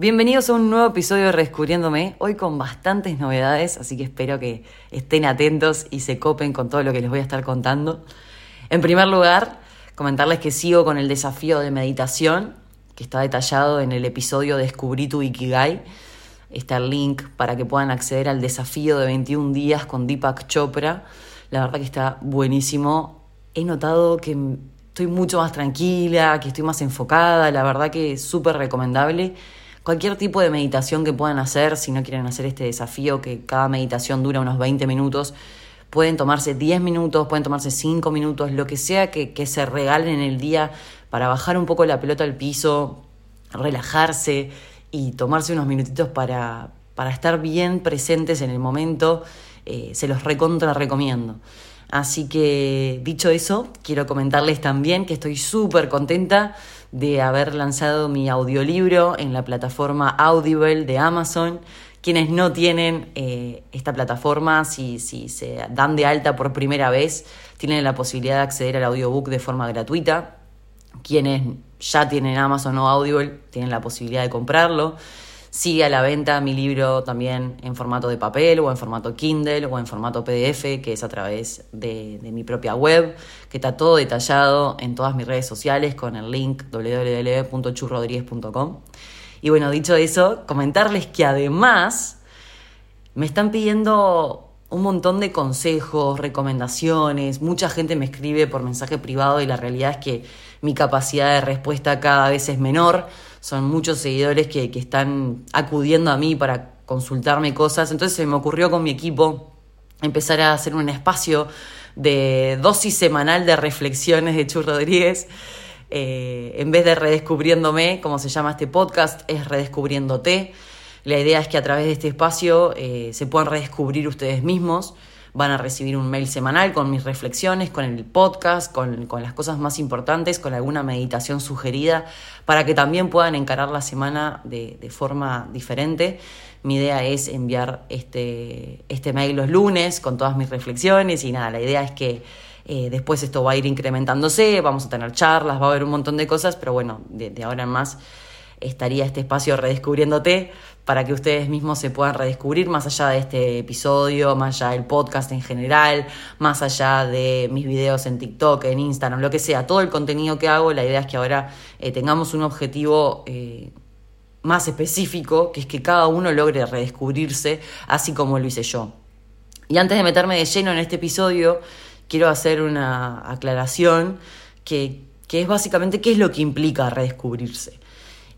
Bienvenidos a un nuevo episodio de Redescubriéndome, hoy con bastantes novedades, así que espero que estén atentos y se copen con todo lo que les voy a estar contando. En primer lugar, comentarles que sigo con el desafío de meditación, que está detallado en el episodio Descubrí tu Ikigai. Está el link para que puedan acceder al desafío de 21 días con Deepak Chopra. La verdad que está buenísimo. He notado que estoy mucho más tranquila, que estoy más enfocada, la verdad que es súper recomendable cualquier tipo de meditación que puedan hacer, si no quieren hacer este desafío, que cada meditación dura unos 20 minutos, pueden tomarse 10 minutos, pueden tomarse 5 minutos, lo que sea que, se regalen en el día para bajar un poco la pelota al piso, relajarse y tomarse unos minutitos para, para estar bien presentes en el momento, eh, se los recontra recomiendo. Así que, dicho eso, quiero comentarles también que estoy súper contenta de haber lanzado mi audiolibro en la plataforma Audible de Amazon. Quienes no tienen eh, esta plataforma, si, si se dan de alta por primera vez, tienen la posibilidad de acceder al audiobook de forma gratuita. Quienes ya tienen Amazon o Audible tienen la posibilidad de comprarlo. Sigue a la venta mi libro también en formato de papel o en formato Kindle o en formato PDF, que es a través de, mi propia web, que está todo detallado en todas mis redes sociales con el link www.churrodríguez.com. Y bueno, dicho eso, comentarles que además me están pidiendo un montón de consejos, recomendaciones, mucha gente me escribe por mensaje privado y la realidad es que mi capacidad de respuesta cada vez es menor son muchos seguidores que, están acudiendo a mí para consultarme cosas. Entonces se me ocurrió con mi equipo empezar a hacer un espacio de dosis semanal de reflexiones de Chu Rodríguez. Eh, en vez de redescubriéndome, como se llama este podcast, es redescubriéndote. La idea es que a través de este espacio eh, se puedan redescubrir ustedes mismos van a recibir un mail semanal con mis reflexiones, con el podcast, con, las cosas más importantes, con alguna meditación sugerida, para que también puedan encarar la semana de, forma diferente. Mi idea es enviar este, este mail los lunes con todas mis reflexiones y nada, la idea es que eh, después esto va a ir incrementándose, vamos a tener charlas, va a haber un montón de cosas, pero bueno, de, de ahora en más estaría este espacio redescubriéndote para que ustedes mismos se puedan redescubrir más allá de este episodio, más allá del podcast en general, más allá de mis videos en TikTok, en Instagram, lo que sea, todo el contenido que hago, la idea es que ahora eh, tengamos un objetivo eh, más específico, que es que cada uno logre redescubrirse así como lo hice yo. Y antes de meterme de lleno en este episodio, quiero hacer una aclaración que, que es básicamente qué es lo que implica redescubrirse.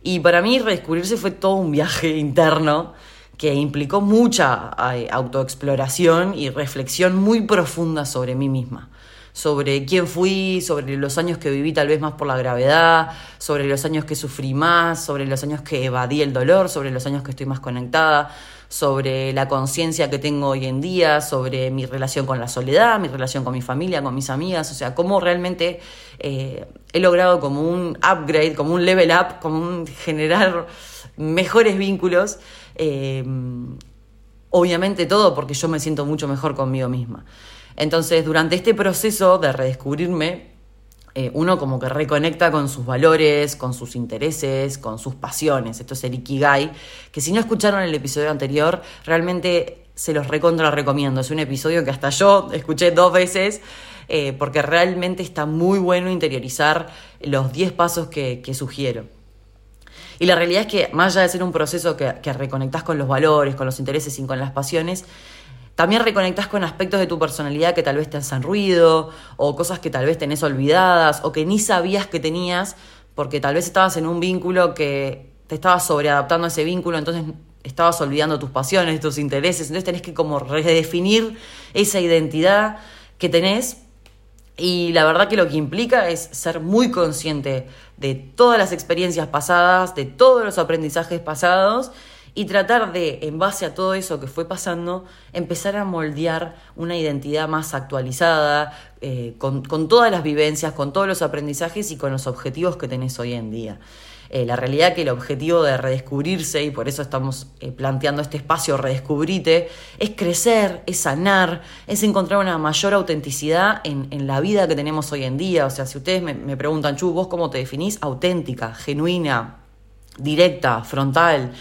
Y para mí redescubrirse fue todo un viaje interno que implicó mucha eh, autoexploración y reflexión muy profunda sobre mí misma, sobre quién fui, sobre los años que viví tal vez más por la gravedad, sobre los años que sufrí más, sobre los años que evadí el dolor, sobre los años que estoy más conectada, sobre la conciencia que tengo hoy en día, sobre mi relación con la soledad, mi relación con mi familia, con mis amigas, o sea, cómo realmente eh, he logrado como un upgrade, como un level up, como un generar mejores vínculos. Eh, obviamente todo porque yo me siento mucho mejor conmigo misma. Entonces, durante este proceso de redescubrirme, eh, uno como que reconecta con sus valores, con sus intereses, con sus pasiones. Esto es el Ikigai, que si no escucharon el episodio anterior, realmente se los recontra recomiendo. Es un episodio que hasta yo escuché dos veces eh, porque realmente está muy bueno interiorizar los 10 pasos que, sugiero. Y la realidad es que, más allá de ser un proceso que, que reconectás con los valores, con los intereses y con las pasiones, también reconectás con aspectos de tu personalidad que tal vez te hacen ruido, o cosas que tal vez tenés olvidadas, o que ni sabías que tenías, porque tal vez estabas en un vínculo que te estabas sobreadaptando a ese vínculo, entonces estabas olvidando tus pasiones, tus intereses, entonces tenés que como redefinir esa identidad que tenés. Y la verdad que lo que implica es ser muy consciente de todas las experiencias pasadas, de todos los aprendizajes pasados y tratar de, en base a todo eso que fue pasando, empezar a moldear una identidad más actualizada, eh, con, con todas las vivencias, con todos los aprendizajes y con los objetivos que tenés hoy en día. Eh, la realidad que el objetivo de redescubrirse, y por eso estamos eh, planteando este espacio Redescubrite, es crecer, es sanar, es encontrar una mayor autenticidad en, la vida que tenemos hoy en día. O sea, si ustedes me, me preguntan, Chu, ¿vos cómo te definís? Auténtica, genuina, directa, frontal.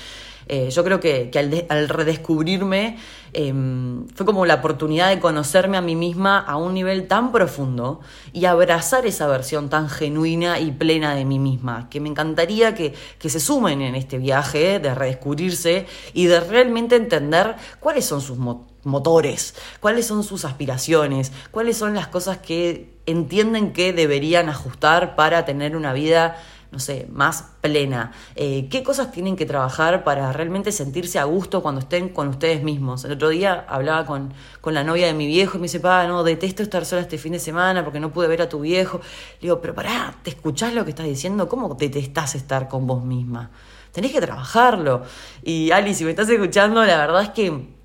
Eh, yo creo que, al, redescubrirme em, fue como la oportunidad de conocerme a mí misma a un nivel tan profundo y abrazar esa versión tan genuina y plena de mí misma, que me encantaría que, que se sumen en este viaje de redescubrirse y de realmente entender cuáles son sus motores, cuáles son sus aspiraciones, cuáles son las cosas que entienden que deberían ajustar para tener una vida no sé, más plena? Eh, ¿Qué cosas tienen que trabajar para realmente sentirse a gusto cuando estén con ustedes mismos? El otro día hablaba con, con la novia de mi viejo y me dice, pa, no, detesto estar sola este fin de semana porque no pude ver a tu viejo. Le digo, pero pará, ¿te escuchás lo que estás diciendo? ¿Cómo detestás estar con vos misma? Tenés que trabajarlo. Y Ali, si me estás escuchando, la verdad es que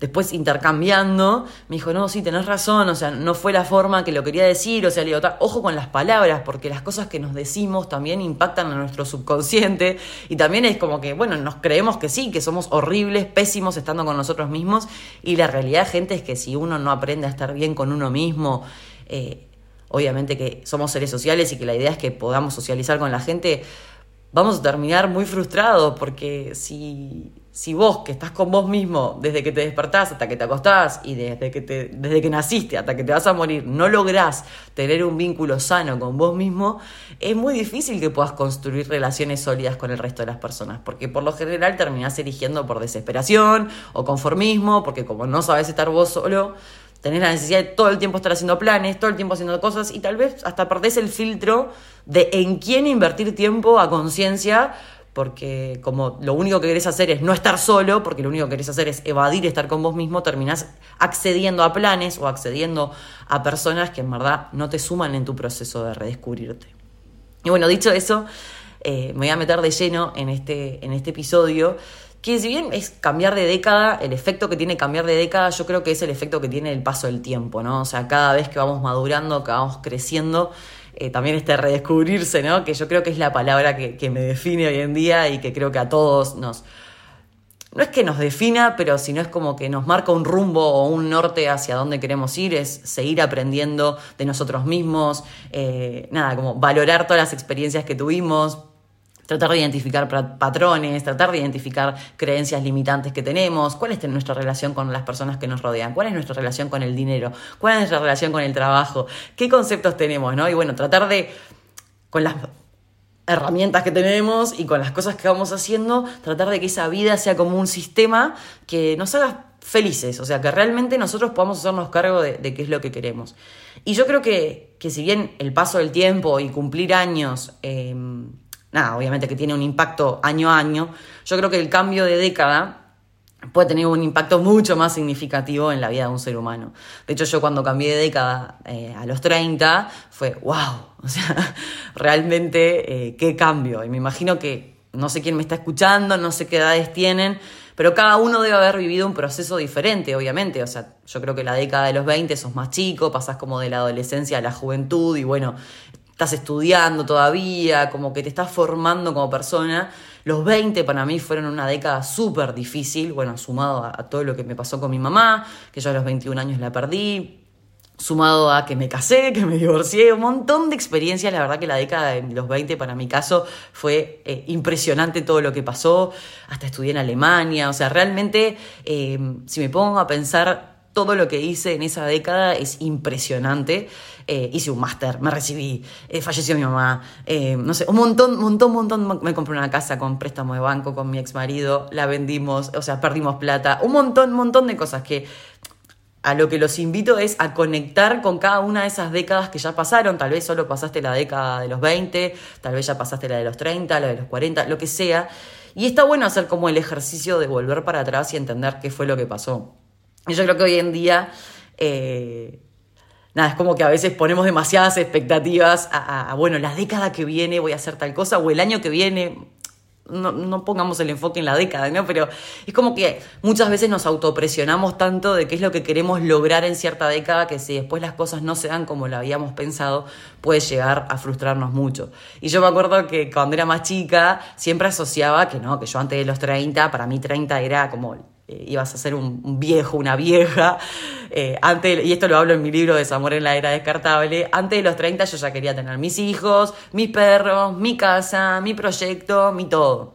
después intercambiando, me dijo, no, sí, tenés razón, o sea, no fue la forma que lo quería decir, o sea, le digo, ojo con las palabras, porque las cosas que nos decimos también impactan en nuestro subconsciente y también es como que, bueno, nos creemos que sí, que somos horribles, pésimos estando con nosotros mismos y la realidad, gente, es que si uno no aprende a estar bien con uno mismo, eh, obviamente que somos seres sociales y que la idea es que podamos socializar con la gente, vamos a terminar muy frustrados porque si si vos que estás con vos mismo desde que te despertás hasta que te acostás y desde que, te, desde que naciste hasta que te vas a morir no lográs tener un vínculo sano con vos mismo, es muy difícil que puedas construir relaciones sólidas con el resto de las personas, porque por lo general terminás eligiendo por desesperación o conformismo, porque como no sabes estar vos solo, tenés la necesidad de todo el tiempo estar haciendo planes, todo el tiempo haciendo cosas y tal vez hasta perdés el filtro de en quién invertir tiempo a conciencia porque como lo único que querés hacer es no estar solo, porque lo único que querés hacer es evadir estar con vos mismo, terminás accediendo a planes o accediendo a personas que en verdad no te suman en tu proceso de redescubrirte. Y bueno, dicho eso, eh, me voy a meter de lleno en este, en este episodio, que si bien es cambiar de década, el efecto que tiene cambiar de década, yo creo que es el efecto que tiene el paso del tiempo, ¿no? O sea, cada vez que vamos madurando, que vamos creciendo, eh, también este redescubrirse, ¿no? Que yo creo que es la palabra que, me define hoy en día y que creo que a todos nos, no es que nos defina, pero si no es como que nos marca un rumbo o un norte hacia dónde queremos ir, es seguir aprendiendo de nosotros mismos, eh, nada, como valorar todas las experiencias que tuvimos, tratar de identificar patrones, tratar de identificar creencias limitantes que tenemos, cuál es nuestra relación con las personas que nos rodean, cuál es nuestra relación con el dinero, cuál es nuestra relación con el trabajo, qué conceptos tenemos, ¿no? Y bueno, tratar de, con las herramientas que tenemos y con las cosas que vamos haciendo, tratar de que esa vida sea como un sistema que nos haga felices, o sea, que realmente nosotros podamos hacernos cargo de, qué es lo que queremos. Y yo creo que, que, si bien el paso del tiempo y cumplir años eh, nada, obviamente que tiene un impacto año a año, yo creo que el cambio de década puede tener un impacto mucho más significativo en la vida de un ser humano. De hecho, yo cuando cambié de década eh, a los 30 fue, wow, o sea, realmente eh, qué cambio. Y me imagino que no sé quién me está escuchando, no sé qué edades tienen, pero cada uno debe haber vivido un proceso diferente, obviamente. O sea, yo creo que la década de los 20 sos más chico, pasás como de la adolescencia a la juventud y bueno, estás estudiando todavía, como que te estás formando como persona. Los 20 para mí fueron una década súper difícil, bueno, sumado a, todo lo que me pasó con mi mamá, que yo a los 21 años la perdí, sumado a que me casé, que me divorcié, un montón de experiencias. La verdad que la década de los 20 para mi caso fue eh, impresionante todo lo que pasó. Hasta estudié en Alemania. O sea, realmente, eh, si me pongo a pensar todo lo que hice en esa década es impresionante. Eh, hice un máster, me recibí, eh, falleció mi mamá, eh, no sé, un montón, montón, montón. Me compré una casa con préstamo de banco con mi ex marido, la vendimos, o sea, perdimos plata, un montón, montón de cosas que a lo que los invito es a conectar con cada una de esas décadas que ya pasaron. Tal vez solo pasaste la década de los 20, tal vez ya pasaste la de los 30, la de los 40, lo que sea. Y está bueno hacer como el ejercicio de volver para atrás y entender qué fue lo que pasó. Y yo creo que hoy en día, eh, nada, es como que a veces ponemos demasiadas expectativas a, bueno, la década que viene voy a hacer tal cosa, o el año que viene, no, no, pongamos el enfoque en la década, ¿no? Pero es como que muchas veces nos autopresionamos tanto de qué es lo que queremos lograr en cierta década que si después las cosas no se dan como lo habíamos pensado, puede llegar a frustrarnos mucho. Y yo me acuerdo que cuando era más chica siempre asociaba que no, que yo antes de los 30, para mí 30 era como eh, ibas a ser un, viejo, una vieja. Eh, antes, y esto lo hablo en mi libro Desamor en la Era Descartable, antes de los 30 yo ya quería tener mis hijos, mis perros, mi casa, mi proyecto, mi todo.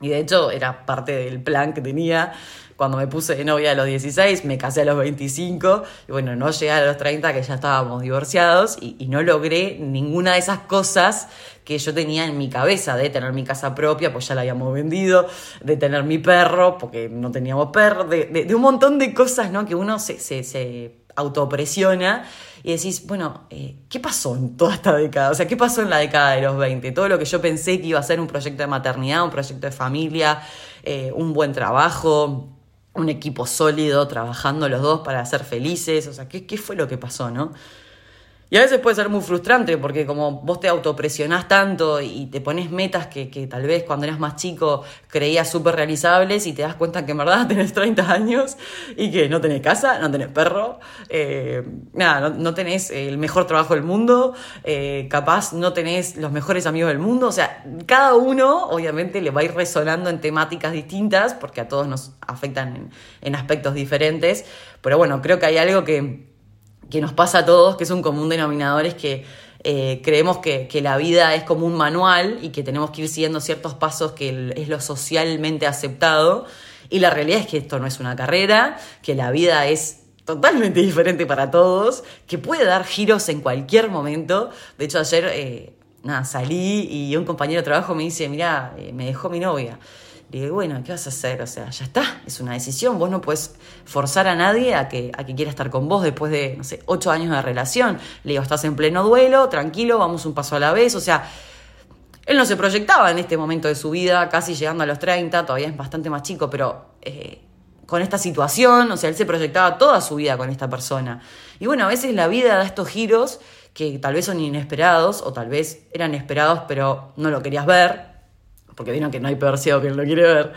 Y de hecho era parte del plan que tenía cuando me puse de novia a los 16, me casé a los 25, y bueno, no llegué a los 30 que ya estábamos divorciados y, no logré ninguna de esas cosas que yo tenía en mi cabeza, de tener mi casa propia, pues ya la habíamos vendido, de tener mi perro, porque no teníamos perro, de, un montón de cosas, ¿no? Que uno se, se, se autopresiona y decís, bueno, eh, ¿qué pasó en toda esta década? O sea, ¿qué pasó en la década de los 20? Todo lo que yo pensé que iba a ser un proyecto de maternidad, un proyecto de familia, eh, un buen trabajo, un equipo sólido, trabajando los dos para ser felices. O sea, ¿qué, qué fue lo que pasó, no? Y a veces puede ser muy frustrante porque como vos te autopresionás tanto y te pones metas que, tal vez cuando eras más chico creías súper realizables y te das cuenta que en verdad tenés 30 años y que no tenés casa, no tenés perro, eh, nada, no, tenés el mejor trabajo del mundo, eh, capaz no tenés los mejores amigos del mundo, o sea, cada uno obviamente le va a ir resonando en temáticas distintas porque a todos nos afectan en, en aspectos diferentes, pero bueno, creo que hay algo que que nos pasa a todos, que es un común denominador, es que eh, creemos que, la vida es como un manual y que tenemos que ir siguiendo ciertos pasos que es lo socialmente aceptado. Y la realidad es que esto no es una carrera, que la vida es totalmente diferente para todos, que puede dar giros en cualquier momento. De hecho, ayer eh, nada, salí y un compañero de trabajo me dice, mira, eh, me dejó mi novia. Le digo, bueno, ¿qué vas a hacer? O sea, ya está, es una decisión. Vos no puedes forzar a nadie a que, a que quiera estar con vos después de, no sé, ocho años de relación. Le digo, estás en pleno duelo, tranquilo, vamos un paso a la vez. O sea, él no se proyectaba en este momento de su vida, casi llegando a los 30, todavía es bastante más chico, pero eh, con esta situación, o sea, él se proyectaba toda su vida con esta persona. Y bueno, a veces la vida da estos giros que tal vez son inesperados o tal vez eran esperados pero no lo querías ver porque vieron que no hay peor ciego que lo quiere ver.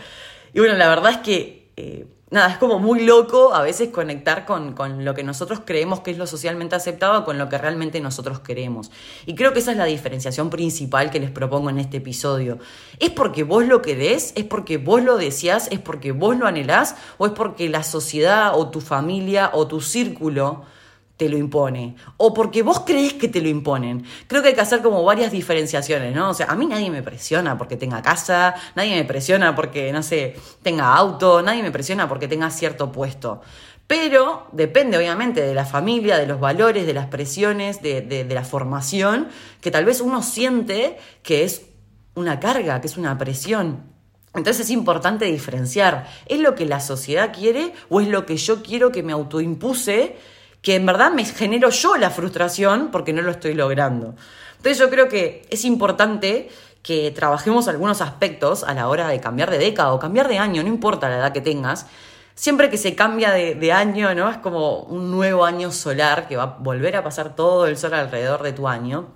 Y bueno, la verdad es que, eh, nada, es como muy loco a veces conectar con, con, lo que nosotros creemos que es lo socialmente aceptado con lo que realmente nosotros queremos. Y creo que esa es la diferenciación principal que les propongo en este episodio. ¿Es porque vos lo querés? ¿Es porque vos lo deseás? ¿Es porque vos lo anhelás? ¿O es porque la sociedad o tu familia o tu círculo te lo impone o porque vos crees que te lo imponen. Creo que hay que hacer como varias diferenciaciones, ¿no? O sea, a mí nadie me presiona porque tenga casa, nadie me presiona porque, no sé, tenga auto, nadie me presiona porque tenga cierto puesto. Pero depende obviamente de la familia, de los valores, de las presiones, de, de la formación, que tal vez uno siente que es una carga, que es una presión. Entonces es importante diferenciar, ¿es lo que la sociedad quiere o es lo que yo quiero que me autoimpuse que en verdad me genero yo la frustración porque no lo estoy logrando. Entonces yo creo que es importante que trabajemos algunos aspectos a la hora de cambiar de década o cambiar de año, no importa la edad que tengas. Siempre que se cambia de, año, ¿no? Es como un nuevo año solar que va a volver a pasar todo el sol alrededor de tu año.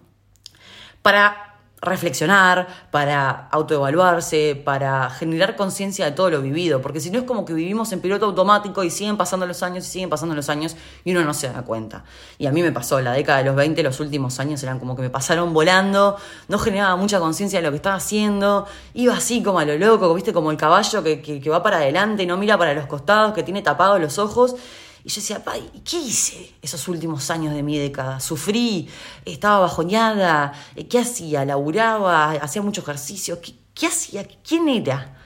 Para reflexionar, para autoevaluarse, para generar conciencia de todo lo vivido, porque si no es como que vivimos en piloto automático y siguen pasando los años y siguen pasando los años y uno no se da cuenta. Y a mí me pasó, la década de los 20, los últimos años eran como que me pasaron volando, no generaba mucha conciencia de lo que estaba haciendo, iba así como a lo loco, viste, como el caballo que, que, que va para adelante, no mira para los costados, que tiene tapados los ojos y yo decía, ¿qué hice esos últimos años de mi década? Sufrí, estaba bajoñada, ¿qué hacía? ¿Laburaba? ¿Hacía mucho ejercicio? ¿Qué, hacía? ¿Quién era?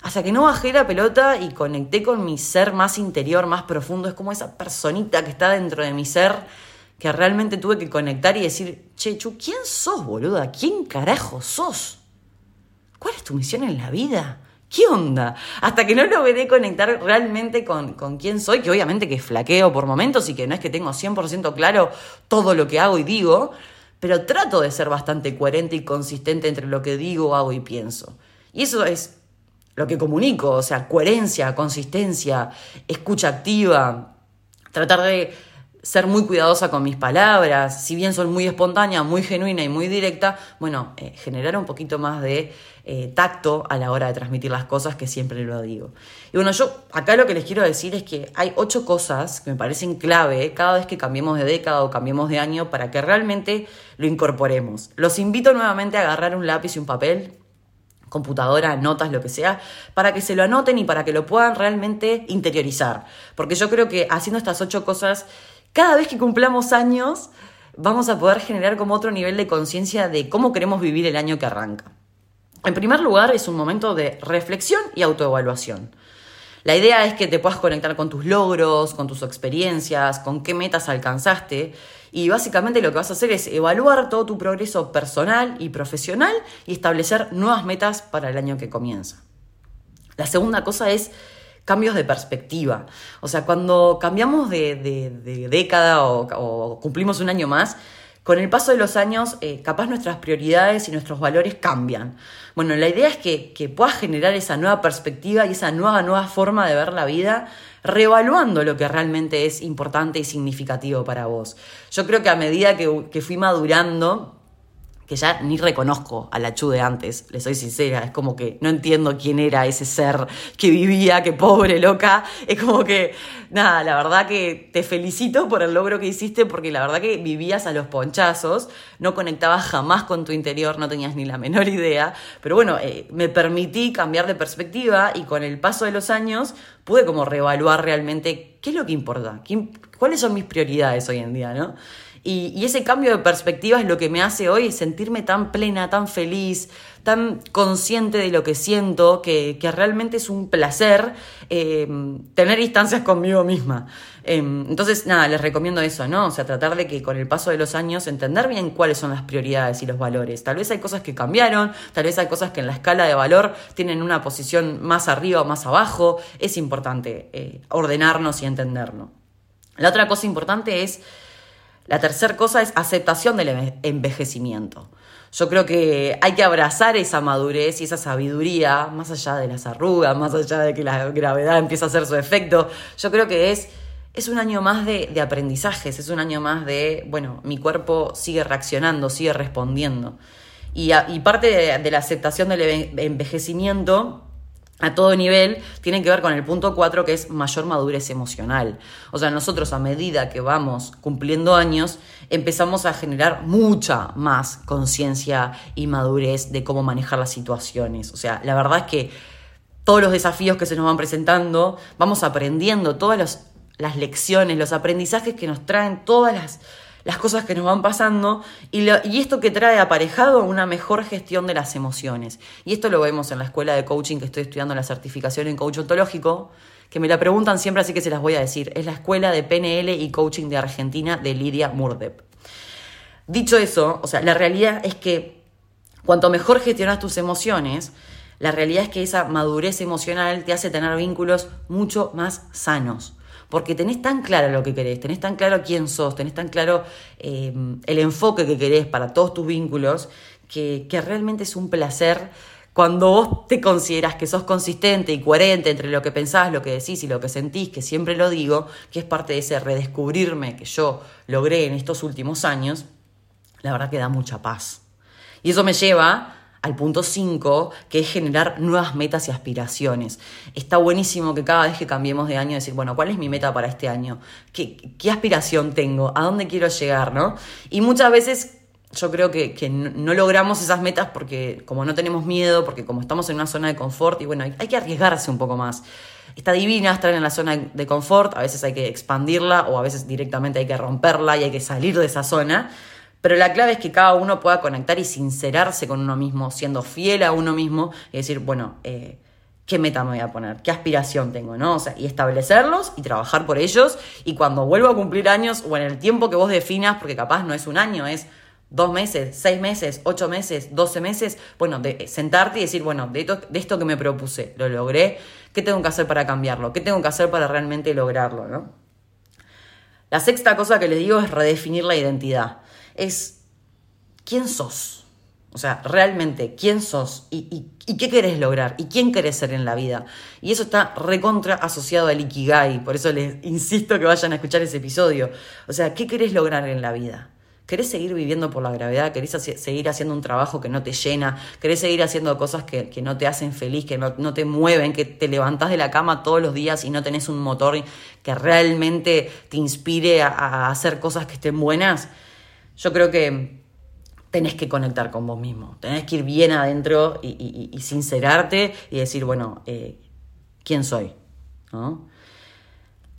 Hasta que no bajé la pelota y conecté con mi ser más interior, más profundo. Es como esa personita que está dentro de mi ser que realmente tuve que conectar y decir, che, Chu, ¿quién sos, boluda? ¿Quién carajo sos? ¿Cuál es tu misión en la vida? ¿Qué onda? Hasta que no logré conectar realmente con, con quién soy, que obviamente que flaqueo por momentos y que no es que tengo 100% claro todo lo que hago y digo, pero trato de ser bastante coherente y consistente entre lo que digo, hago y pienso. Y eso es lo que comunico, o sea, coherencia, consistencia, escucha activa, tratar de ser muy cuidadosa con mis palabras, si bien son muy espontánea, muy genuina y muy directa, bueno, eh, generar un poquito más de eh, tacto a la hora de transmitir las cosas, que siempre lo digo. Y bueno, yo acá lo que les quiero decir es que hay ocho cosas que me parecen clave cada vez que cambiemos de década o cambiemos de año para que realmente lo incorporemos. Los invito nuevamente a agarrar un lápiz y un papel computadora, notas, lo que sea, para que se lo anoten y para que lo puedan realmente interiorizar. Porque yo creo que haciendo estas ocho cosas, cada vez que cumplamos años, vamos a poder generar como otro nivel de conciencia de cómo queremos vivir el año que arranca. En primer lugar, es un momento de reflexión y autoevaluación. La idea es que te puedas conectar con tus logros, con tus experiencias, con qué metas alcanzaste y básicamente lo que vas a hacer es evaluar todo tu progreso personal y profesional y establecer nuevas metas para el año que comienza. La segunda cosa es cambios de perspectiva. O sea, cuando cambiamos de, década o, cumplimos un año más, con el paso de los años, eh, capaz nuestras prioridades y nuestros valores cambian. Bueno, la idea es que, que puedas generar esa nueva perspectiva y esa nueva, nueva forma de ver la vida, reevaluando lo que realmente es importante y significativo para vos. Yo creo que a medida que, que fui madurando, que ya ni reconozco a la Chu de antes, le soy sincera, es como que no entiendo quién era ese ser que vivía, que pobre, loca, es como que, nada, la verdad que te felicito por el logro que hiciste, porque la verdad que vivías a los ponchazos, no conectabas jamás con tu interior, no tenías ni la menor idea, pero bueno, eh, me permití cambiar de perspectiva y con el paso de los años pude como reevaluar realmente qué es lo que importa, cuáles son mis prioridades hoy en día, ¿no? Y, ese cambio de perspectiva es lo que me hace hoy sentirme tan plena, tan feliz, tan consciente de lo que siento, que, realmente es un placer em, tener instancias conmigo misma. Em, entonces, nada, les recomiendo eso, ¿no? O sea, tratar de que con el paso de los años entender bien cuáles son las prioridades y los valores. Tal vez hay cosas que cambiaron, tal vez hay cosas que en la escala de valor tienen una posición más arriba o más abajo. Es importante eh, ordenarnos y entenderlo. La otra cosa importante es la tercera cosa es aceptación del envejecimiento. Yo creo que hay que abrazar esa madurez y esa sabiduría, más allá de las arrugas, más allá de que la gravedad empieza a hacer su efecto. Yo creo que es, es un año más de, aprendizajes, es un año más de, bueno, mi cuerpo sigue reaccionando, sigue respondiendo. Y, parte de la aceptación del envejecimiento a todo nivel tiene que ver con el punto 4 que es mayor madurez emocional. O sea, nosotros a medida que vamos cumpliendo años empezamos a generar mucha más conciencia y madurez de cómo manejar las situaciones. O sea, la verdad es que todos los desafíos que se nos van presentando, vamos aprendiendo todas las lecciones, los aprendizajes que nos traen todas las las cosas que nos van pasando y, esto que trae aparejado una mejor gestión de las emociones. Y esto lo vemos en la escuela de coaching que estoy estudiando la certificación en coach ontológico, que me la preguntan siempre, así que se las voy a decir. Es la escuela de PNL y coaching de Argentina de Lidia Murdep. Dicho eso, o sea, la realidad es que cuanto mejor gestionas tus emociones, la realidad es que esa madurez emocional te hace tener vínculos mucho más sanos porque tenés tan claro lo que querés, tenés tan claro quién sos, tenés tan claro eh, el enfoque que querés para todos tus vínculos, que, que realmente es un placer cuando vos te consideras que sos consistente y coherente entre lo que pensás, lo que decís y lo que sentís, que siempre lo digo, que es parte de ese redescubrirme que yo logré en estos últimos años, la verdad que da mucha paz. Y eso me lleva al punto 5, que es generar nuevas metas y aspiraciones. Está buenísimo que cada vez que cambiemos de año decir, bueno, ¿cuál es mi meta para este año? ¿Qué, qué aspiración tengo? ¿A dónde quiero llegar? ¿no? Y muchas veces yo creo que, que, no logramos esas metas porque como no tenemos miedo, porque como estamos en una zona de confort y bueno, hay, hay que arriesgarse un poco más. Está divina estar en la zona de confort, a veces hay que expandirla o a veces directamente hay que romperla y hay que salir de esa zona. Pero la clave es que cada uno pueda conectar y sincerarse con uno mismo, siendo fiel a uno mismo y decir, bueno, eh, ¿qué meta me voy a poner? ¿Qué aspiración tengo? ¿no? O sea, y establecerlos y trabajar por ellos. Y cuando vuelva a cumplir años o en el tiempo que vos definas, porque capaz no es un año, es dos meses, seis meses, ocho meses, doce meses, bueno, de sentarte y decir, bueno, de esto, de esto que me propuse, lo logré, ¿qué tengo que hacer para cambiarlo? ¿Qué tengo que hacer para realmente lograrlo? ¿no? La sexta cosa que les digo es redefinir la identidad es quién sos. O sea, realmente, ¿quién sos? ¿Y, qué querés lograr? ¿Y quién querés ser en la vida? Y eso está recontra asociado al Ikigai, por eso les insisto que vayan a escuchar ese episodio. O sea, ¿qué querés lograr en la vida? ¿Querés seguir viviendo por la gravedad? ¿Querés seguir haciendo un trabajo que no te llena? ¿Querés seguir haciendo cosas que, no te hacen feliz, que no, te mueven, que te levantás de la cama todos los días y no tenés un motor que realmente te inspire a hacer cosas que estén buenas? Yo creo que tenés que conectar con vos mismo, tenés que ir bien adentro y, sincerarte y decir, bueno, eh, ¿quién soy?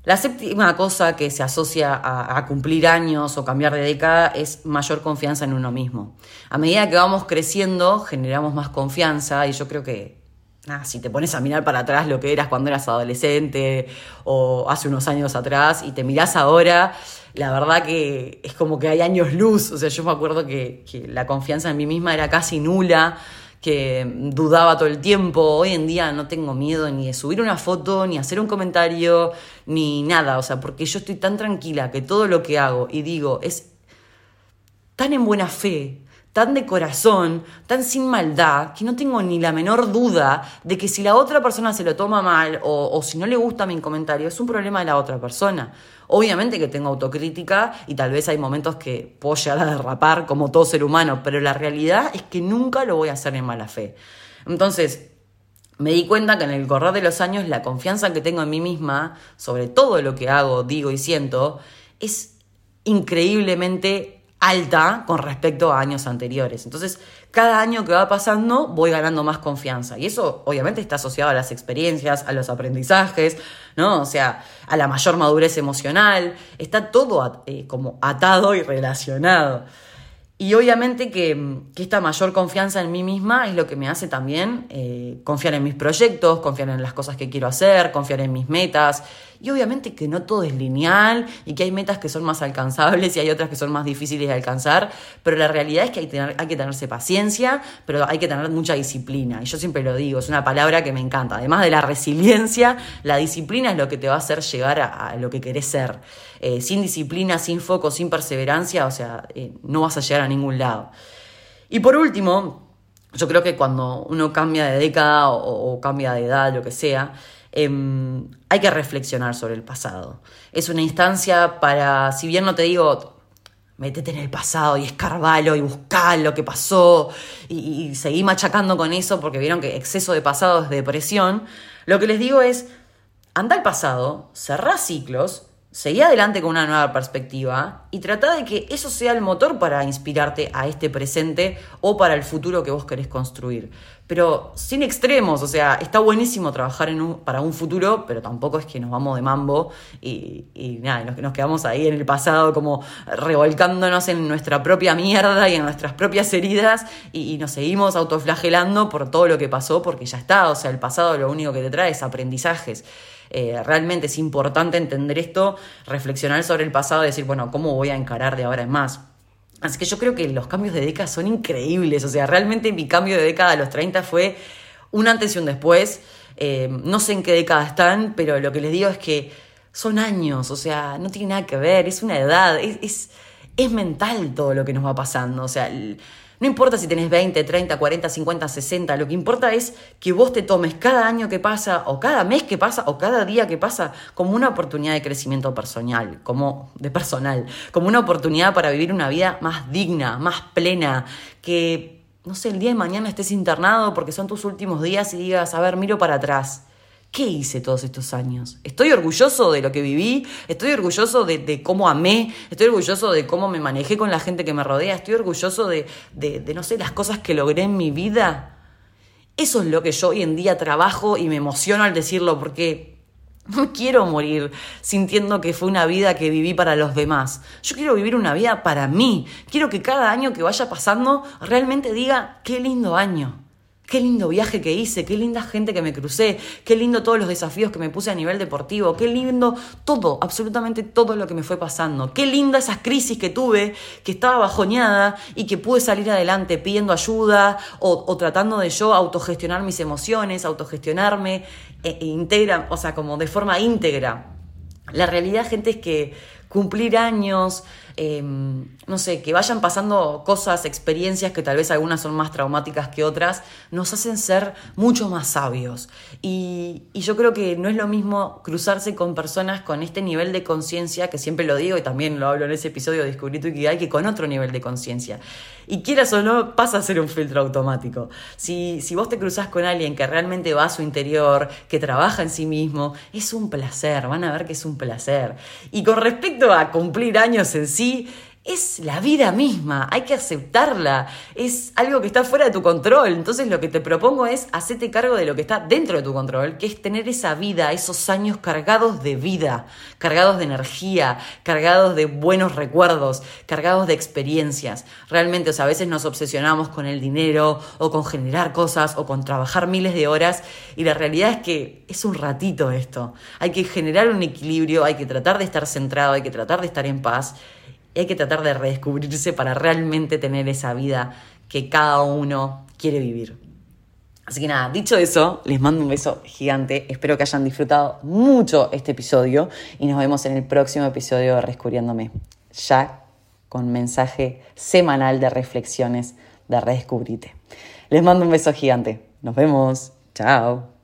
La séptima cosa que se asocia a, cumplir años o cambiar de década es mayor confianza en uno mismo. A medida que vamos creciendo, generamos más confianza y yo creo que Ah, si te pones a mirar para atrás lo que eras cuando eras adolescente o hace unos años atrás y te mirás ahora, la verdad que es como que hay años luz. O sea, yo me acuerdo que, la confianza en mí misma era casi nula, que dudaba todo el tiempo. Hoy en día no tengo miedo ni de subir una foto, ni hacer un comentario, ni nada. O sea, porque yo estoy tan tranquila que todo lo que hago y digo es tan en buena fe tan de corazón, tan sin maldad, que no tengo ni la menor duda de que si la otra persona se lo toma mal o, si no le gusta mi comentario, es un problema de la otra persona. Obviamente que tengo autocrítica y tal vez hay momentos que puedo llegar a derrapar como todo ser humano, pero la realidad es que nunca lo voy a hacer en mala fe. Entonces, me di cuenta que en el correr de los años la confianza que tengo en mí misma, sobre todo lo que hago, digo y siento, es increíblemente alta con respecto a años anteriores. Entonces, cada año que va pasando voy ganando más confianza. Y eso obviamente está asociado a las experiencias, a los aprendizajes, ¿no? O sea, a la mayor madurez emocional. Está todo eh, como atado y relacionado. Y obviamente que, esta mayor confianza en mí misma es lo que me hace también eh, confiar en mis proyectos, confiar en las cosas que quiero hacer, confiar en mis metas. Y obviamente que no todo es lineal y que hay metas que son más alcanzables y hay otras que son más difíciles de alcanzar, pero la realidad es que hay, hay que tenerse paciencia, pero hay que tener mucha disciplina. Y yo siempre lo digo, es una palabra que me encanta. Además de la resiliencia, la disciplina es lo que te va a hacer llegar a, lo que querés ser. Eh, sin disciplina, sin foco, sin perseverancia, o sea, eh, no vas a llegar a ningún lado. Y por último, yo creo que cuando uno cambia de década o, cambia de edad, lo que sea, em, hay que reflexionar sobre el pasado. Es una instancia para, si bien no te digo, métete en el pasado y escarbalo y buscar lo que pasó y, y seguí machacando con eso porque vieron que exceso de pasado es depresión, lo que les digo es, anda al pasado, cerrá ciclos, Seguí adelante con una nueva perspectiva y trata de que eso sea el motor para inspirarte a este presente o para el futuro que vos querés construir. Pero sin extremos, o sea, está buenísimo trabajar en un, para un futuro, pero tampoco es que nos vamos de mambo y, y nada, nos, nos quedamos ahí en el pasado como revolcándonos en nuestra propia mierda y en nuestras propias heridas y, y nos seguimos autoflagelando por todo lo que pasó porque ya está, o sea, el pasado lo único que te trae es aprendizajes. Eh, realmente es importante entender esto, reflexionar sobre el pasado decir, bueno, ¿cómo voy a encarar de ahora en más? Así que yo creo que los cambios de década son increíbles. O sea, realmente mi cambio de década a los 30 fue un antes y un después. Eh, no sé en qué década están, pero lo que les digo es que son años, o sea, no tiene nada que ver, es una edad, es, es, es mental todo lo que nos va pasando. O sea, no importa si tenés 20, 30, 40, 50, 60, lo que importa es que vos te tomes cada año que pasa, o cada mes que pasa, o cada día que pasa, como una oportunidad de crecimiento personal, como de personal, como una oportunidad para vivir una vida más digna, más plena, que, no sé, el día de mañana estés internado porque son tus últimos días y digas, a ver, miro para atrás ¿Qué hice todos estos años? Estoy orgulloso de lo que viví, estoy orgulloso de, cómo amé, estoy orgulloso de cómo me manejé con la gente que me rodea, estoy orgulloso de, de, no sé, las cosas que logré en mi vida. Eso es lo que yo hoy en día trabajo y me emociono al decirlo porque no quiero morir sintiendo que fue una vida que viví para los demás. Yo quiero vivir una vida para mí. Quiero que cada año que vaya pasando realmente diga, qué lindo año. Qué lindo viaje que hice, qué linda gente que me crucé, qué lindo todos los desafíos que me puse a nivel deportivo, qué lindo todo, absolutamente todo lo que me fue pasando. Qué linda esas crisis que tuve, que estaba bajoñada y que pude salir adelante pidiendo ayuda o, tratando de yo autogestionar mis emociones, autogestionarme, e, e integra, o sea, como de forma íntegra. La realidad, gente, es que cumplir años, Em, no sé, que vayan pasando cosas, experiencias que tal vez algunas son más traumáticas que otras, nos hacen ser mucho más sabios. Y, yo creo que no es lo mismo cruzarse con personas con este nivel de conciencia, que siempre lo digo y también lo hablo en ese episodio de Descubrí tu hay que con otro nivel de conciencia. Y quieras o no, pasa a ser un filtro automático. Si, si vos te cruzas con alguien que realmente va a su interior, que trabaja en sí mismo, es un placer, van a ver que es un placer. Y con respecto a cumplir años en sí, es la vida misma, hay que aceptarla, es algo que está fuera de tu control. Entonces lo que te propongo es hacerte cargo de lo que está dentro de tu control, que es tener esa vida, esos años cargados de vida, cargados de energía, cargados de buenos recuerdos, cargados de experiencias. Realmente, a veces nos obsesionamos con el dinero o con generar cosas o con trabajar miles de horas y la realidad es que es un ratito esto. Hay que generar un equilibrio, hay que tratar de estar centrado, hay que tratar de estar en paz hay que tratar de redescubrirse para realmente tener esa vida que cada uno quiere vivir. Así que nada, dicho eso, les mando un beso gigante. Espero que hayan disfrutado mucho este episodio y nos vemos en el próximo episodio de Redescubriéndome. Ya con mensaje semanal de reflexiones de Redescubrite. Les mando un beso gigante. Nos vemos. Chao.